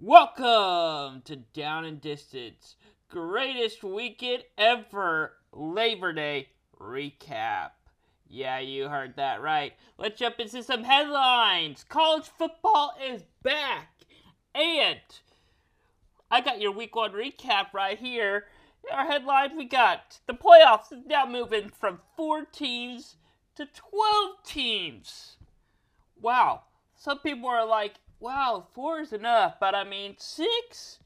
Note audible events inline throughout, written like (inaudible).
Welcome to Down and Distance, greatest weekend ever Labor Day recap. Yeah, you heard that right. Let's jump into some headlines. College football is back, and I got your week one recap right here. Our headline we got the playoffs is now moving from four teams to 12 teams. Wow. Some people are like, wow, four is enough, but I mean, six?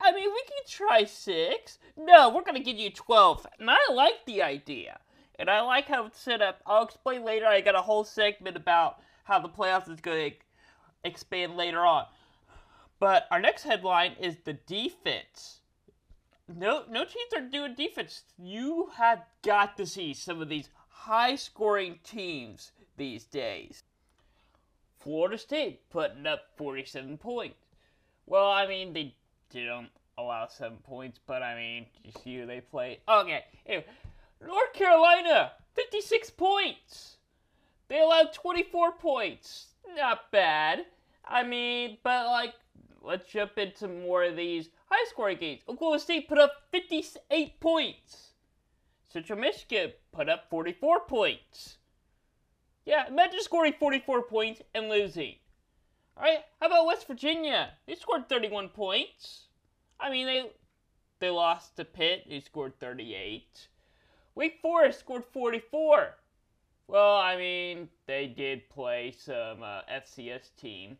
I mean, we can try six. No, we're to give you 12. And I like the idea. And I like how it's set up. I'll explain later. I got a whole segment about how the playoffs is going to expand later on. But our next headline is the defense. No, no teams are doing defense. You have got to see some of these high-scoring teams these days. Florida State putting up 47 points. Well, I mean, they didn't allow seven points, but I mean, you see who they play. Okay, anyway, North Carolina, 56 points. They allowed 24 points. Not bad. I mean, but like, let's jump into more of these high scoring games. Oklahoma State put up 58 points. Central Michigan put up 44 points. Yeah, imagine scoring 44 points and losing. Alright, how about West Virginia? They scored 31 points. I mean, they they lost to Pitt, who scored 38. Wake Forest scored 44. Well, I mean, they did play some uh, FCS team.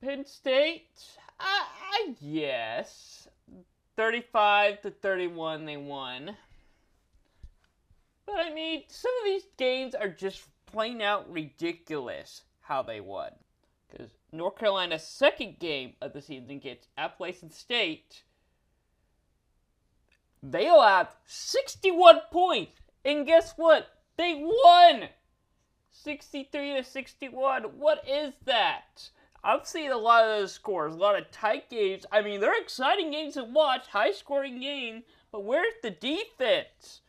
Penn State, I, I guess. 35 to 31 they won. But I mean, some of these games are just plain out ridiculous how they won. Because North Carolina's second game of the season against Appalachian State, they allowed 61 points. And guess what? They won! 63 to 61. What is that? I've seen a lot of those scores, a lot of tight games. I mean, they're exciting games to watch, high scoring games, but where's the defense?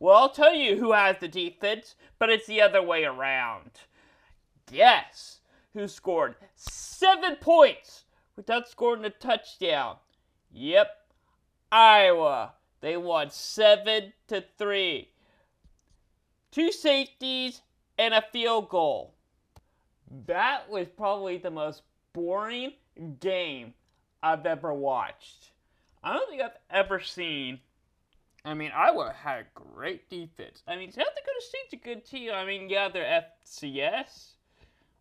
Well, I'll tell you who has the defense, but it's the other way around. Guess who scored seven points without scoring a touchdown? Yep, Iowa. They won seven to three. Two safeties and a field goal. That was probably the most boring game I've ever watched. I don't think I've ever seen I mean, Iowa had a great defense. I mean, South Dakota State's a good team. I mean, yeah, they're FCS,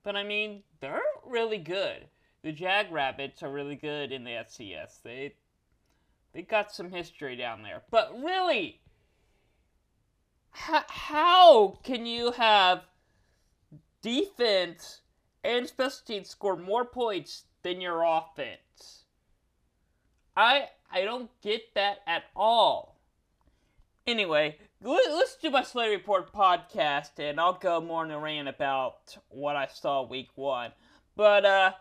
but I mean, they're really good. The Jackrabbits are really good in the FCS. They they got some history down there. But really, how can you have defense and special teams score more points than your offense? I I don't get that at all. Anyway, let's do my Slater Report podcast, and I'll go more in a rant about what I saw week one. But, uh,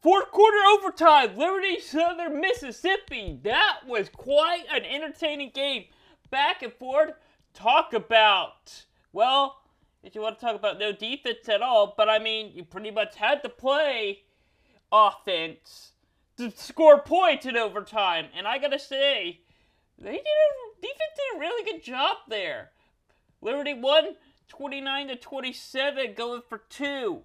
fourth quarter overtime, Liberty Southern Mississippi. That was quite an entertaining game. Back and forth. Talk about, well, if you want to talk about no defense at all, but I mean, you pretty much had to play offense to score points in overtime. And I gotta say, they did a defense did a really good job there. Liberty won 29 to 27, going for two.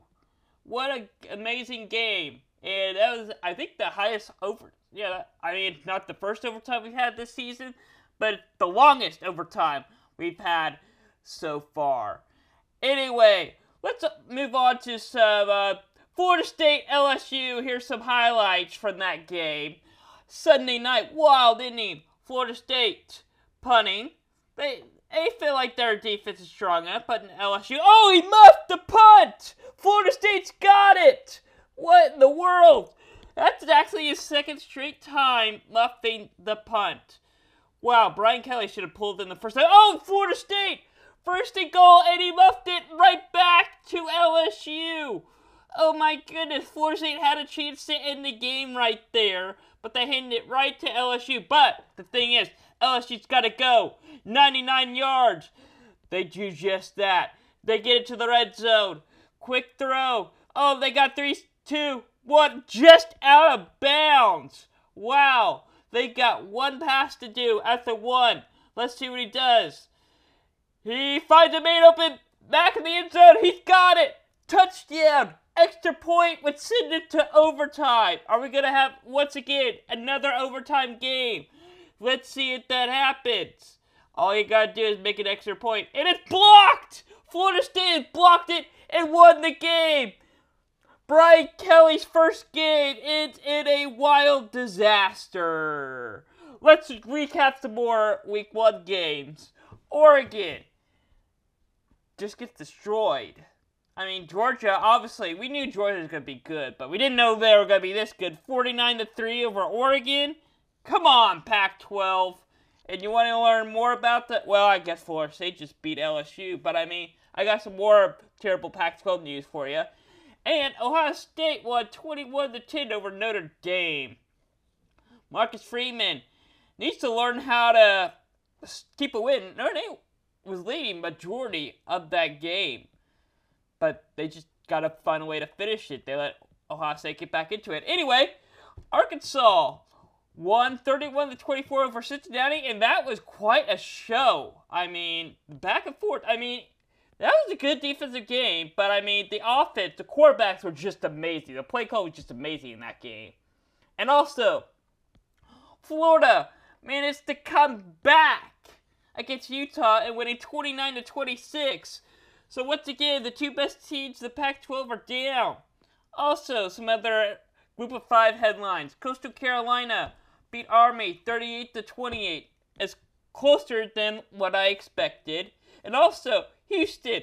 What an amazing game! And that was, I think, the highest over. Yeah, I mean, not the first overtime we've had this season, but the longest overtime we've had so far. Anyway, let's move on to some uh, Florida State LSU. Here's some highlights from that game. Sunday night, wild inning. Florida State punting. They they feel like their defense is strong enough, but in LSU, oh, he muffed the punt. Florida State's got it. What in the world? That's actually his second straight time muffing the punt. Wow, Brian Kelly should have pulled in the first time. Oh, Florida State! First and goal, and he muffed it right back to LSU. Oh my goodness, Florida State had a chance to end the game right there but they handed it right to LSU. But the thing is, Oh, LSU's got to go 99 yards. They do just that. They get it to the red zone. Quick throw. Oh, they got three two, one, just out of bounds. Wow. They got one pass to do at the one. Let's see what he does. He finds a man open back in the end zone. He's got it. Touchdown. Extra point would send it to overtime. Are we going to have, once again, another overtime game? Let's see if that happens. All you got to do is make an extra point, and it's blocked! Florida State blocked it and won the game. Brian Kelly's first game ends in a wild disaster. Let's recap some more week one games. Oregon just gets destroyed. I mean, Georgia, obviously, we knew Georgia was going to be good, but we didn't know they were going to be this good. 49 to 3 over Oregon. Come on, Pac 12. And you want to learn more about that? Well, I guess Florida State just beat LSU, but I mean, I got some more terrible Pac 12 news for you. And Ohio State won 21 to 10 over Notre Dame. Marcus Freeman needs to learn how to keep a win. Notre Dame was leading majority of that game, but they just got to find a way to finish it. They let Ohio State get back into it. Anyway, Arkansas won 31 to 24 over Cincinnati, and that was quite a show. I mean, back and forth. I mean, that was a good defensive game, but I mean, the offense, the quarterbacks were just amazing. The play call was just amazing in that game. And also, Florida managed to come back against Utah and winning 29 to 26. So once again, the two best teams, the Pac-12, are down. Also, some other Group of Five headlines: Coastal Carolina beat Army 38 to 28, as closer than what I expected. And also, Houston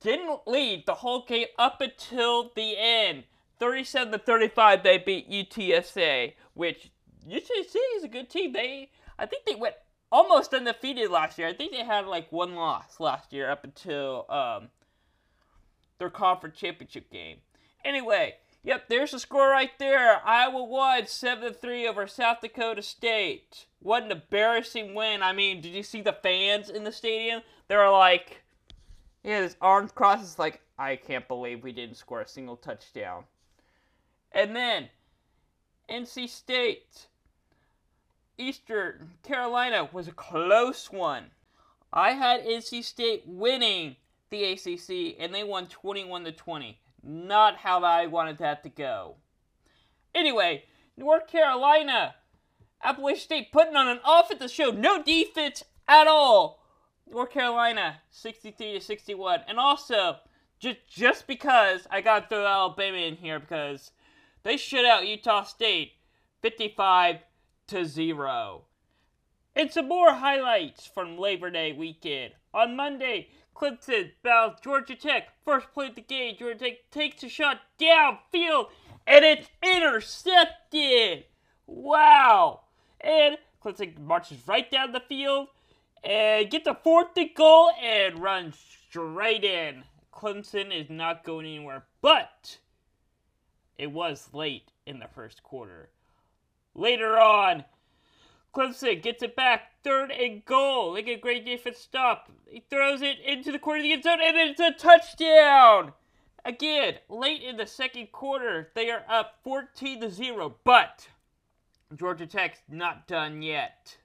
didn't lead the whole game up until the end. 37 to 35, they beat UTSA, which UTSA is a good team. They, I think they went almost undefeated last year. I think they had like one loss last year up until um, their conference championship game. Anyway, yep, there's the score right there. Iowa won 7 3 over South Dakota State. What an embarrassing win. I mean, did you see the fans in the stadium? They were like, yeah, this arms crosses like, I can't believe we didn't score a single touchdown. And then, NC State, Eastern Carolina was a close one. I had NC State winning the ACC, and they won 21 to 20. Not how I wanted that to go. Anyway, North Carolina, Appalachian State putting on an offensive show, no defense at all. North Carolina, 63 to 61. And also, just just because I got to throw Alabama in here because they shut out Utah State 55 to 0. And some more highlights from Labor Day weekend. On Monday, Clemson battles Georgia Tech. First play of the game, Georgia Tech takes a shot downfield and it's intercepted. Wow. And Clemson marches right down the field and gets a fourth and goal and runs straight in. Clemson is not going anywhere, but it was late in the first quarter. Later on, Clemson gets it back, third and goal. They get a great defense stop. He throws it into the corner of the end zone, and it's a touchdown. Again, late in the second quarter, they are up 14 to 0, but Georgia Tech's not done yet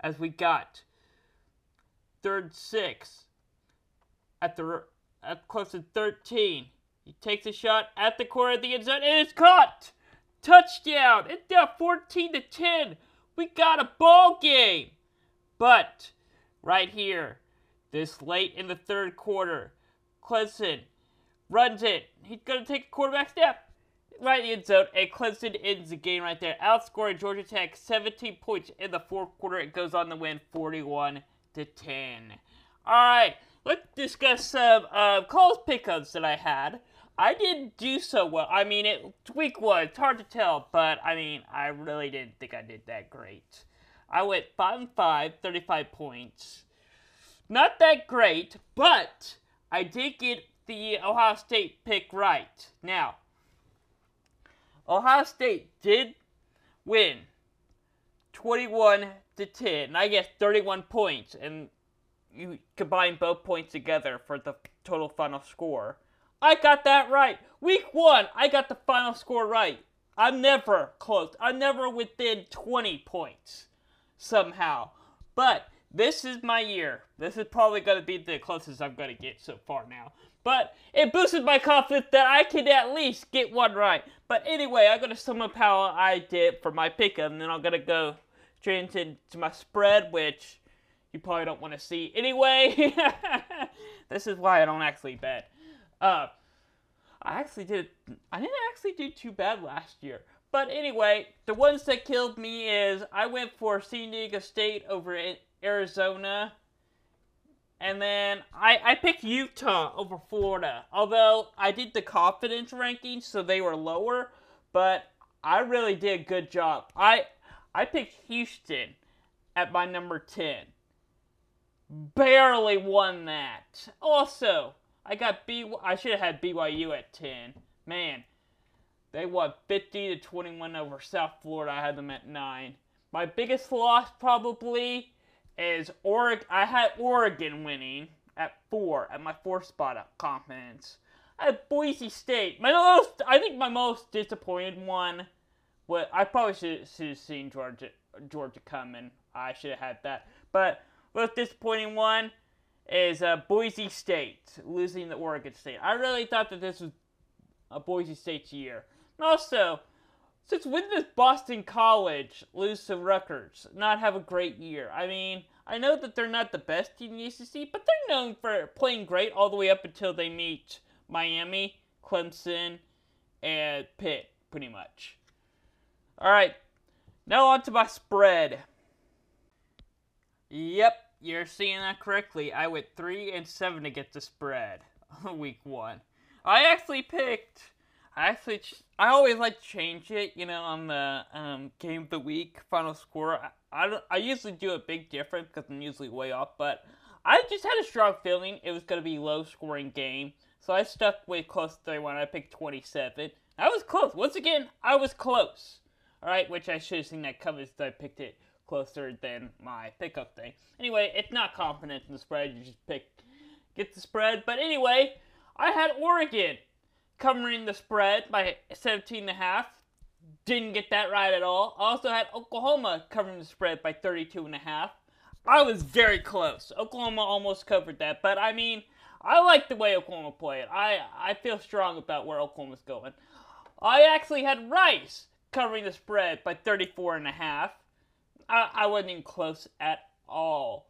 as we got third six at the at close to 13. He takes a shot at the corner of the end zone and it's caught. Touchdown! It's down 14 to 10. We got a ball game. But right here, this late in the third quarter, Clemson runs it. He's gonna take a quarterback step right in zone, and Clemson ends the game right there, outscoring Georgia Tech 17 points in the fourth quarter. It goes on to win 41 to 10. All right, let's discuss some uh, calls pickups that I had. I didn't do so well. I mean, it week one. It's hard to tell, but I mean, I really didn't think I did that great. I went five and five, 35 points. Not that great, but I did get the Ohio State pick right. Now, Ohio State did win 21 to 10. And I guess 31 points, and you combine both points together for the total final score. I got that right. Week one, I got the final score right. I'm never close. I'm never within 20 points somehow. But this is my year. This is probably going to be the closest I'm going to get so far now. But it boosted my confidence that I can at least get one right. But anyway, I'm going to sum up how I did for my pickup, and then I'm going to go straight into my spread, which you probably don't want to see anyway. (laughs) this is why I don't actually bet. Uh, I actually did. I didn't actually do too bad last year. But anyway, the ones that killed me is I went for San Diego State over Arizona. And then I, I picked Utah over Florida. Although I did the confidence rankings, so they were lower. But I really did a good job. I I picked Houston at my number 10. Barely won that. Also, I got B. I should have had BYU at 10. Man, they won 50 to 21 over South Florida. I had them at 9. My biggest loss probably is Oregon. I had Oregon winning at 4 at my fourth spot of confidence. I had Boise State. My most, I think my most disappointed one. What I probably should, should have seen Georgia Georgia coming. I should have had that. But most disappointing one is uh, Boise State losing to Oregon State. I really thought that this was a Boise State's year. And also, since when does Boston College lose to Rutgers, not have a great year? I mean, I know that they're not the best team in the ACC, but they're known for playing great all the way up until they meet Miami, Clemson, and Pitt, pretty much. All right, now on to my spread. Yep, you're seeing that correctly. I went 3 and 7 to get the spread (laughs) week 1. I actually picked I actually I always like to change it, you know, on the um, game of the week final score. I I, I usually do a big difference because I'm usually way off, but I just had a strong feeling it was going to be low scoring game, so I stuck with close to 31. I picked 27. I was close. Once again, I was close. All right, which I should have seen that. So I picked it closer than my pickup thing. Anyway, it's not confidence in the spread. You just pick, get the spread. But anyway, I had Oregon covering the spread by 17 and a half. Didn't get that right at all. Also had Oklahoma covering the spread by 32 and a half. I was very close. Oklahoma almost covered that, but I mean, I like the way Oklahoma played. I I feel strong about where Oklahoma's going. I actually had Rice covering the spread by 34 and a half. I, I wasn't even close at all.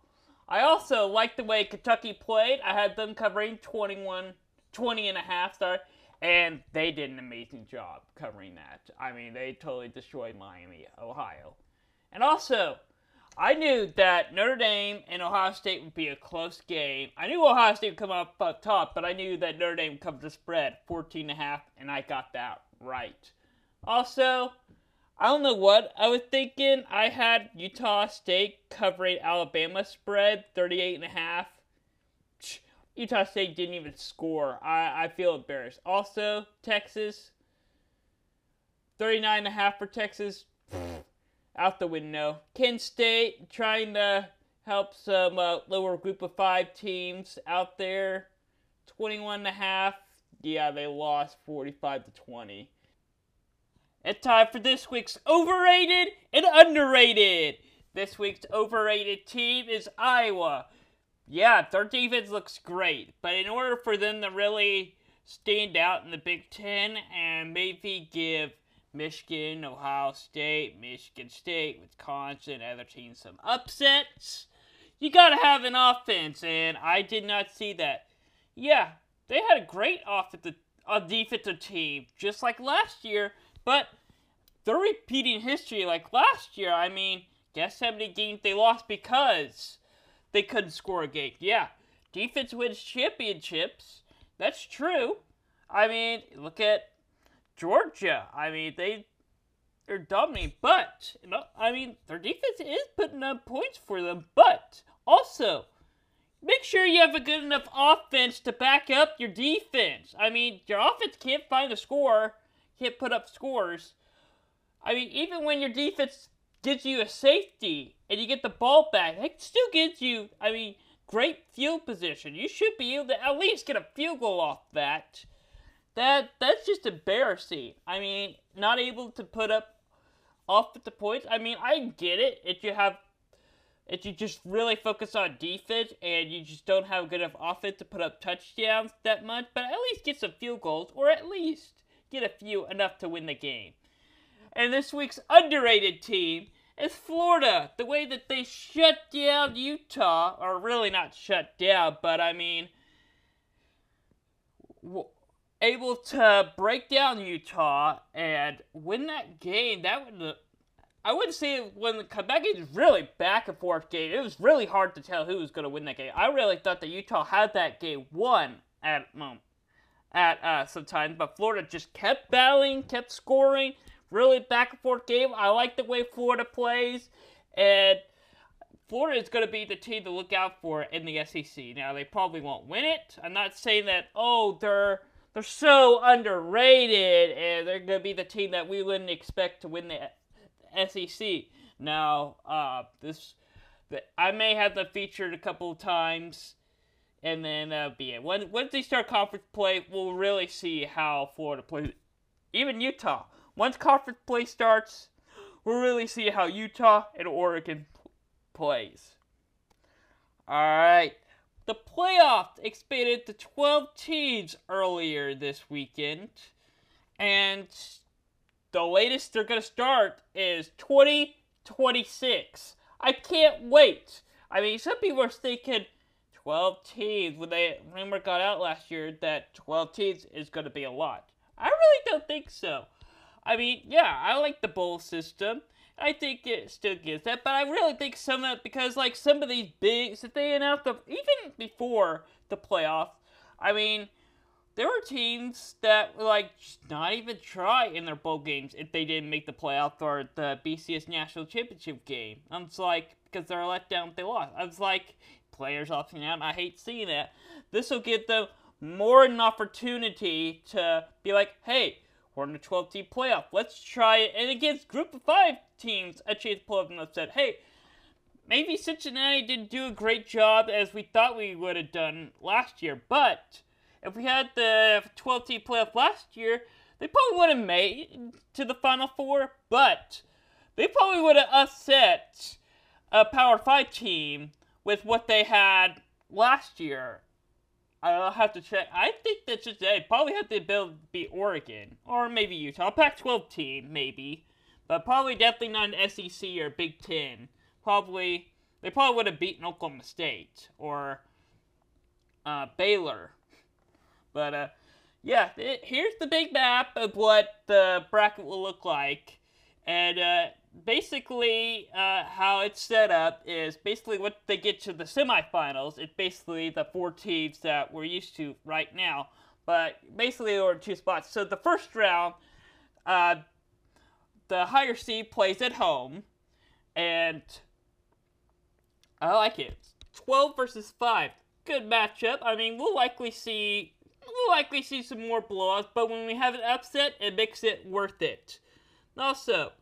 I also liked the way Kentucky played. I had them covering 21, 20 and a half, sorry, and they did an amazing job covering that. I mean, they totally destroyed Miami, Ohio. And also, I knew that Notre Dame and Ohio State would be a close game. I knew Ohio State would come up, top, but I knew that Notre Dame would cover the spread 14 and a half, and I got that right. Also, I don't know what I was thinking. I had Utah State covering Alabama spread 38 and a half. Utah State didn't even score. I, I feel embarrassed. Also, Texas, 39 and a half for Texas. Out the window. Kent State trying to help some uh, lower group of five teams out there. 21 and a half. Yeah, they lost 45 to 20. It's time for this week's overrated and underrated. This week's overrated team is Iowa. Yeah, their defense looks great, but in order for them to really stand out in the Big Ten and maybe give Michigan, Ohio State, Michigan State, Wisconsin, other teams some upsets, you gotta have an offense, and I did not see that. Yeah, they had a great offensive, defensive team, just like last year, but they're repeating history like last year. I mean, guess how many games they lost because they couldn't score a game. Yeah, defense wins championships. That's true. I mean, look at Georgia. I mean, they they're dominating, but you know, I mean, their defense is putting up points for them. But also, make sure you have a good enough offense to back up your defense. I mean, your offense can't find a score, can't put up scores. I mean, even when your defense gives you a safety and you get the ball back, it still gives you, I mean, great field position. You should be able to at least get a field goal off that. that that's just embarrassing. I mean, not able to put up offensive points. I mean, I get it if you have if you just really focus on defense and you just don't have good enough offense to put up touchdowns that much, but at least get some field goals or at least get a few enough to win the game. And this week's underrated team is Florida. The way that they shut down Utah, or really not shut down, but I mean, able to break down Utah and win that game. That would, I wouldn't say when the comeback is really back and forth game. It was really hard to tell who was going to win that game. I really thought that Utah had that game won at moment at uh, sometimes, but Florida just kept battling, kept scoring. Really back and forth game. I like the way Florida plays, and Florida is going to be the team to look out for in the SEC. Now they probably won't win it. I'm not saying that. Oh, they're they're so underrated, and they're going to be the team that we wouldn't expect to win the SEC. Now, uh, this I may have them featured a couple of times and then that'll be it. When once they start conference play, we'll really see how Florida plays. Even Utah. Once conference play starts, we'll really see how Utah and Oregon plays. All right. The playoff expanded to 12 teams earlier this weekend, and the latest they're going to start is 2026. I can't wait. I mean, some people are thinking 12 teams when they rumor got out last year that 12 teams is going to be a lot. I really don't think so. I mean, yeah, I like the bowl system. I think it still gives that, but I really think some of it because like some of these bigs that they announced them even before the playoff. I mean, there were teams that like not even try in their bowl games if they didn't make the playoff or the BCS national championship game. I'm like because they're let down if they lost. I was like, players opting out. I hate seeing that. This will give them more of an opportunity to be like, hey, we're in a 12 team playoff. Let's try it. And gives group of five teams a chance to pull up and said, hey, maybe Cincinnati didn't do a great job as we thought we would have done last year. But if we had the 12 team playoff last year, they probably would have made to the Final Four. But they probably would have upset a Power 5 team with what they had last year. I'll have to check. I think that they probably had the ability to beat Oregon or maybe Utah, Pac-12 team maybe, but probably definitely not an SEC or Big Ten. Probably they probably would have beaten Oklahoma State or uh, Baylor. But uh, yeah, it, here's the big map of what the bracket will look like, and uh, basically uh, how it's set up is basically what they get to the semifinals. It's basically the four teams that we're used to right now, but basically there are two spots. So the first round, uh, the higher seed plays at home, and I like it. Twelve versus five, good matchup. I mean, we'll likely see we'll likely see some more blowouts, but when we have an upset, it makes it worth it. Also,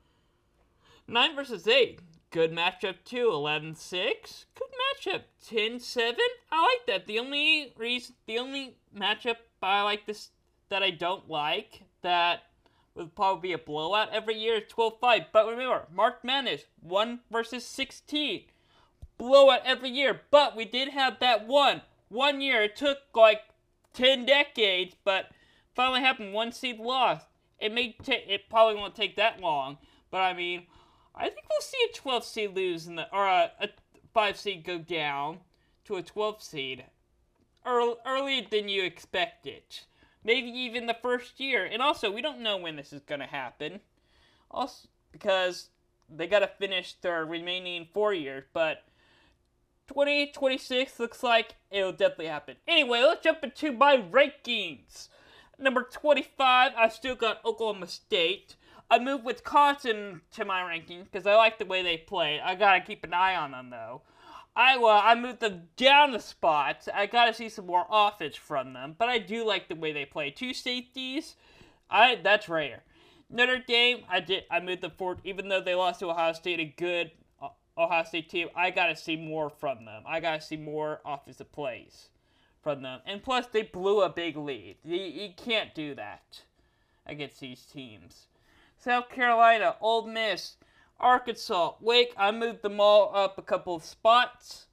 9 versus 8. Good matchup too. 11 6. Good matchup. 10 7. I like that. The only reason, the only matchup I like this that I don't like that would probably be a blowout every year is 12 5. But remember, March Madness 1 versus 16. Blowout every year. But we did have that one. One year. It took like 10 decades, but finally happened. One seed lost. It may take, it probably won't take that long. But I mean, I think we'll see a 12 seed lose in the or a, a 5 seed go down to a 12 seed early, earlier than you expected. Maybe even the first year. And also, we don't know when this is going to happen. Also, because they got to finish their remaining four years, but 2026 looks like it'll definitely happen. Anyway, let's jump into my rankings. Number 25, I still got Oklahoma State. I moved Wisconsin to my ranking because I like the way they play. I gotta keep an eye on them though. Iowa, I moved them down the spots. I gotta see some more offense from them, but I do like the way they play. Two safeties, I that's rare. Notre Dame, I did I moved them forward, even though they lost to Ohio State, a good uh, Ohio State team. I gotta see more from them. I gotta see more offensive plays from them. And plus, they blew a big lead. You, you can't do that against these teams. South Carolina, Ole Miss, Arkansas, Wake. I moved them all up a couple of spots.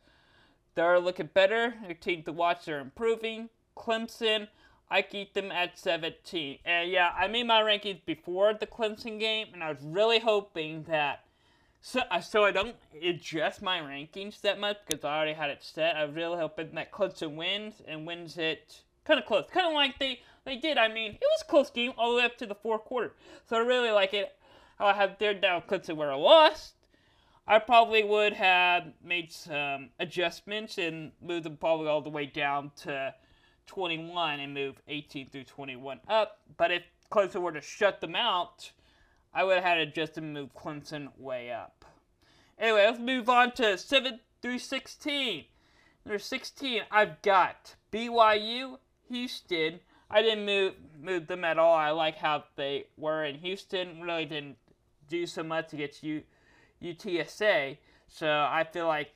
They're looking better. Their team to watch, they're improving. Clemson, I keep them at 17. And yeah, I made my rankings before the Clemson game, and I was really hoping that so, uh, so I don't adjust my rankings that much because I already had it set. I was really hoping that Clemson wins and wins it kind of close, kind of like they they did. I mean, it was a close game all the way up to the fourth quarter. So I really like it. How I have there down Clemson where I lost. I probably would have made some adjustments and moved them probably all the way down to 21 and move 18 through 21 up. But if Clemson were to shut them out, I would have had to just move Clemson way up. Anyway, let's move on to 7 through 16. Number 16, I've got BYU, Houston. I didn't move move them at all. I like how they were in Houston. Really didn't do so much against U, UTSA. So I feel like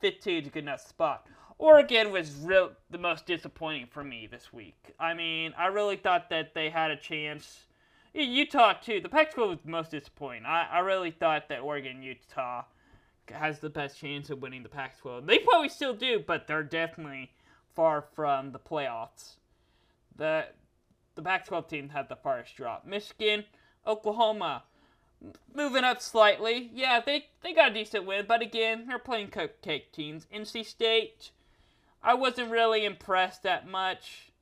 15 is a good enough spot. Oregon was real the most disappointing for me this week. I mean, I really thought that they had a chance Utah too. The Pac-12 was most disappointing. I, I really thought that Oregon Utah has the best chance of winning the Pac-12. They probably still do, but they're definitely far from the playoffs. The the Pac-12 team had the farthest drop. Michigan, Oklahoma, moving up slightly. Yeah, they they got a decent win, but again, they're playing cupcake teams. NC State, I wasn't really impressed that much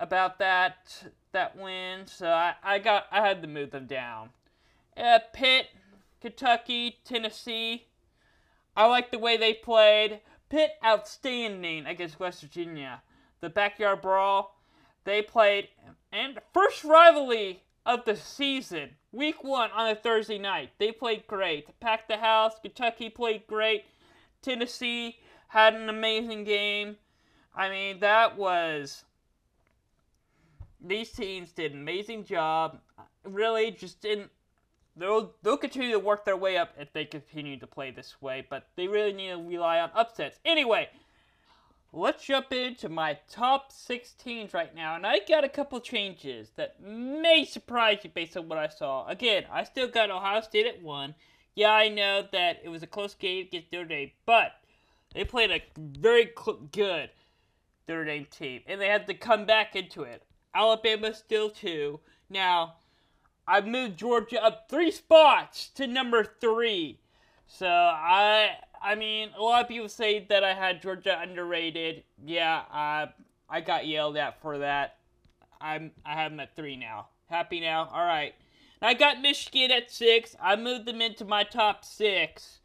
about that that win, so I, I got I had to move them down. Uh, Pitt, Kentucky, Tennessee. I like the way they played. Pitt outstanding against West Virginia. The backyard brawl they played and first rivalry of the season. Week one on a Thursday night. They played great. Packed the house. Kentucky played great. Tennessee had an amazing game. I mean, that was these teams did an amazing job. Really, just didn't. They'll they'll continue to work their way up if they continue to play this way, but they really need to rely on upsets. Anyway, let's jump into my top six teams right now, and I got a couple changes that may surprise you based on what I saw. Again, I still got Ohio State at one. Yeah, I know that it was a close game against Notre Dame, but they played a very good Notre Dame team, and they had to come back into it. Alabama still two. Now, I've moved Georgia up three spots to number three. So I, I mean, a lot of people say that I had Georgia underrated. Yeah, I, I got yelled at for that. I'm, I have them at three now. Happy now? All right. I got Michigan at six. I moved them into my top six.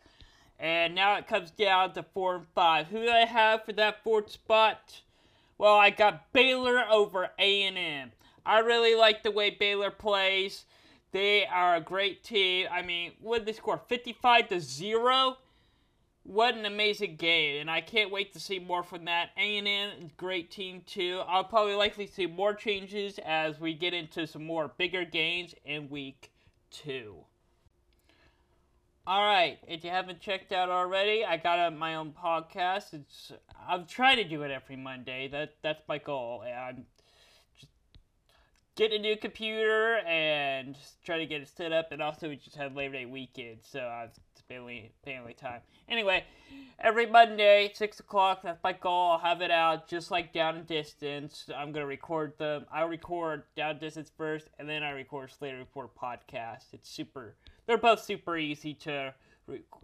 And now it comes down to four and five. Who do I have for that fourth spot? Well, I got Baylor over A&M. I really like the way Baylor plays. They are a great team. I mean, what they score? 55 to 0? What an amazing game, and I can't wait to see more from that. A&M, great team too. I'll probably likely see more changes as we get into some more bigger games in week two. All right, if you haven't checked out already, I got my own podcast. It's I'm trying to do it every Monday. That that's my goal. Just get a new computer and try to get it set up. And also, we just had Labor Day weekend, so uh, I've family family time. Anyway, every Monday, six o'clock. That's my goal. I'll have it out just like Down and Distance. I'm gonna record them. I record Down and Distance first, and then I record Slater Report podcast. It's super they're both super easy to.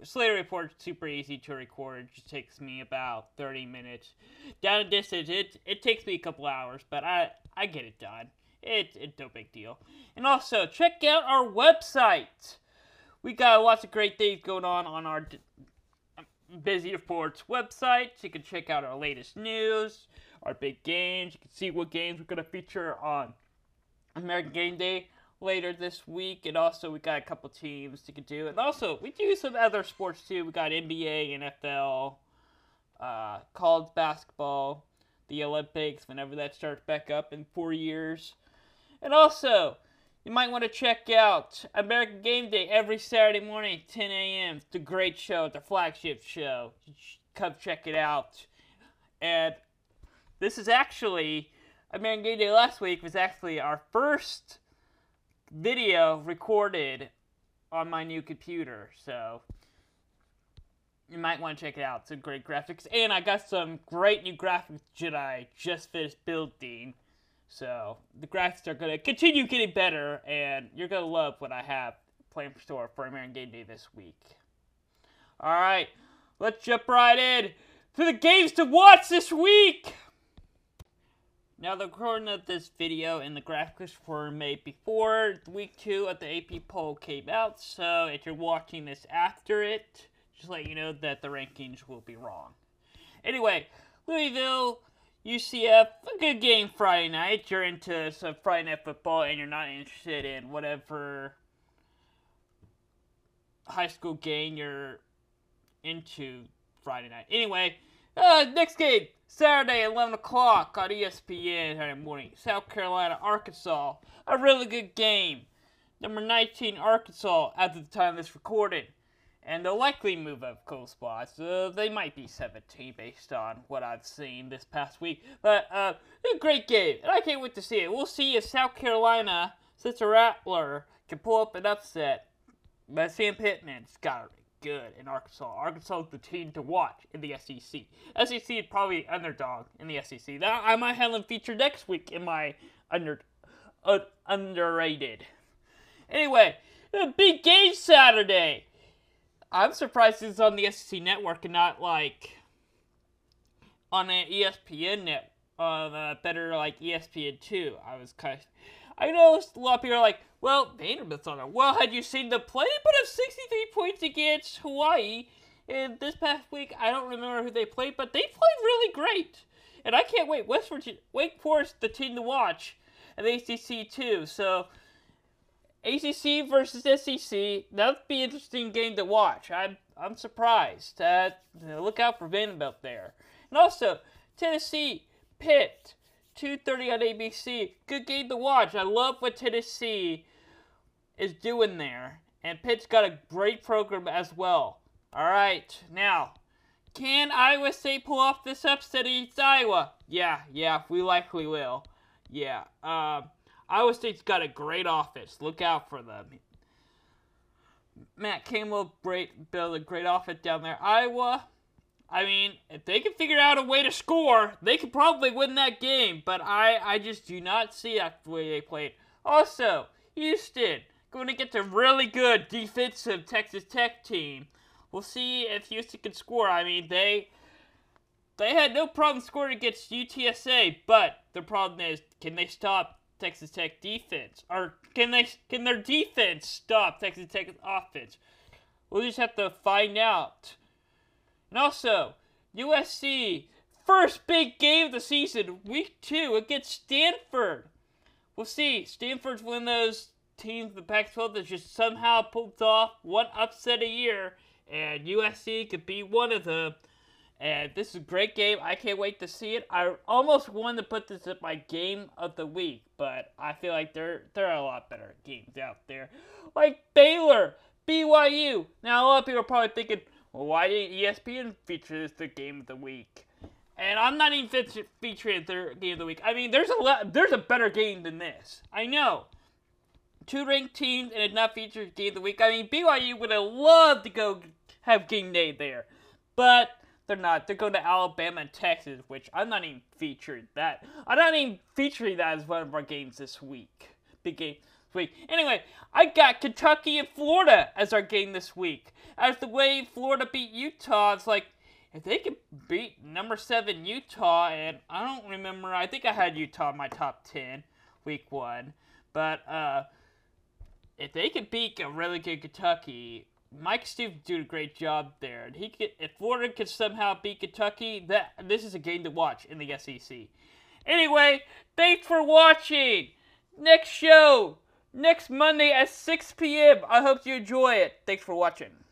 Slater Report super easy to record. It just takes me about 30 minutes. Down a distance, it it takes me a couple hours, but I I get it done. It it's no big deal. And also check out our website. We got lots of great things going on on our BZ Sports website. You can check out our latest news, our big games. You can see what games we're gonna feature on American Game Day later this week, and also we got a couple teams to do, and also we do some other sports too. We got NBA, NFL, uh, college basketball, the Olympics, whenever that starts back up in four years, and also you might want to check out American Game Day every Saturday morning, 10 a.m. It's a great show, the flagship show. Come check it out, and this is actually American Game Day last week was actually our first video recorded on my new computer, so you might want to check it out. It's a great graphics, and I got some great new graphics that I just finished building. So the graphics are gonna continue getting better, and you're gonna love what I have planned for store for American Game Day this week. All right, let's jump right in to the games to watch this week. Now, the recording of this video and the graphics were made before week two of the AP poll came out, so if you're watching this after it, just let you know that the rankings will be wrong. Anyway, Louisville, UCF, a good game Friday night. You're into some Friday night football and you're not interested in whatever high school game you're into Friday night. Anyway, uh, next game, Saturday, 11 o'clock on ESPN Saturday morning. South Carolina, Arkansas. A really good game. Number 19, Arkansas, at the time this recording. And they'll likely move of cool spots. Uh, they might be 17 based on what I've seen this past week. But, uh, a great game. And I can't wait to see it. We'll see if South Carolina, Spencer Rattler, can pull up an upset. But Sam Pittman's got it good in Arkansas. Arkansas is the team to watch in the SEC. SEC is probably underdog in the SEC. That I might have them featured next week in my under uh, underrated. Anyway, a big game Saturday. I'm surprised it's on the SEC network and not like on an ESPN net, uh, the better like ESPN two. I was kind of, I know a lot of people are like, well, Vanderbilt's on it. Well, had you seen the play? Put up 63 points against Hawaii. And this past week, I don't remember who they played, but they played really great. And I can't wait. West Virginia, Wake Forest, the team to watch, and the ACC too. So, ACC versus SEC, that'd be an interesting game to watch. I'm I'm surprised. Uh, look out for Vanderbilt there. And also, Tennessee, Pitt, 2.30 on ABC. Good game to watch. I love what Tennessee is doing there. And Pitt's got a great program as well. All right, now, can Iowa State pull off this upset against Iowa? Yeah, yeah, we likely will. Yeah, um, Iowa State's got a great offense. Look out for them. Matt Campbell build a great offense down there. Iowa, I mean, if they can figure out a way to score, they could probably win that game. But I, I just do not see that the way they played. Also, Houston, going to get a really good defensive Texas Tech team. We'll see if Houston can score. I mean, they they had no problem scoring against UTSA, but the problem is, can they stop Texas Tech defense, or can they can their defense stop Texas Tech offense? We'll just have to find out. And also, USC first big game of the season, week two against Stanford. We'll see. Stanford's one of those teams in the Pac-12 that just somehow pulled off one upset a year, and USC could be one of them. And this is a great game. I can't wait to see it. I almost wanted to put this at my game of the week, but I feel like there there are a lot better games out there, like Baylor, BYU. Now a lot of people are probably thinking, well, why didn't ESPN feature this the game of the week? And I'm not even featuring their game of the week. I mean, there's a there's a better game than this. I know, two ranked teams and it not featured game of the week. I mean, BYU would have loved to go have game day there, but they're not. They're going to Alabama and Texas, which I'm not even featuring that. I'm not even featuring that as one of our games this week. Big game this week. Anyway, I got Kentucky and Florida as our game this week. As the way Florida beat Utah, it's like if they could beat number seven Utah, and I don't remember. I think I had Utah in my top ten week one, but uh if they could beat a really good Kentucky, Mike Stoops did a great job there. And he could, if Florida could somehow beat Kentucky, that this is a game to watch in the SEC. Anyway, thanks for watching. Next show next Monday at 6 p.m. I hope you enjoy it. Thanks for watching.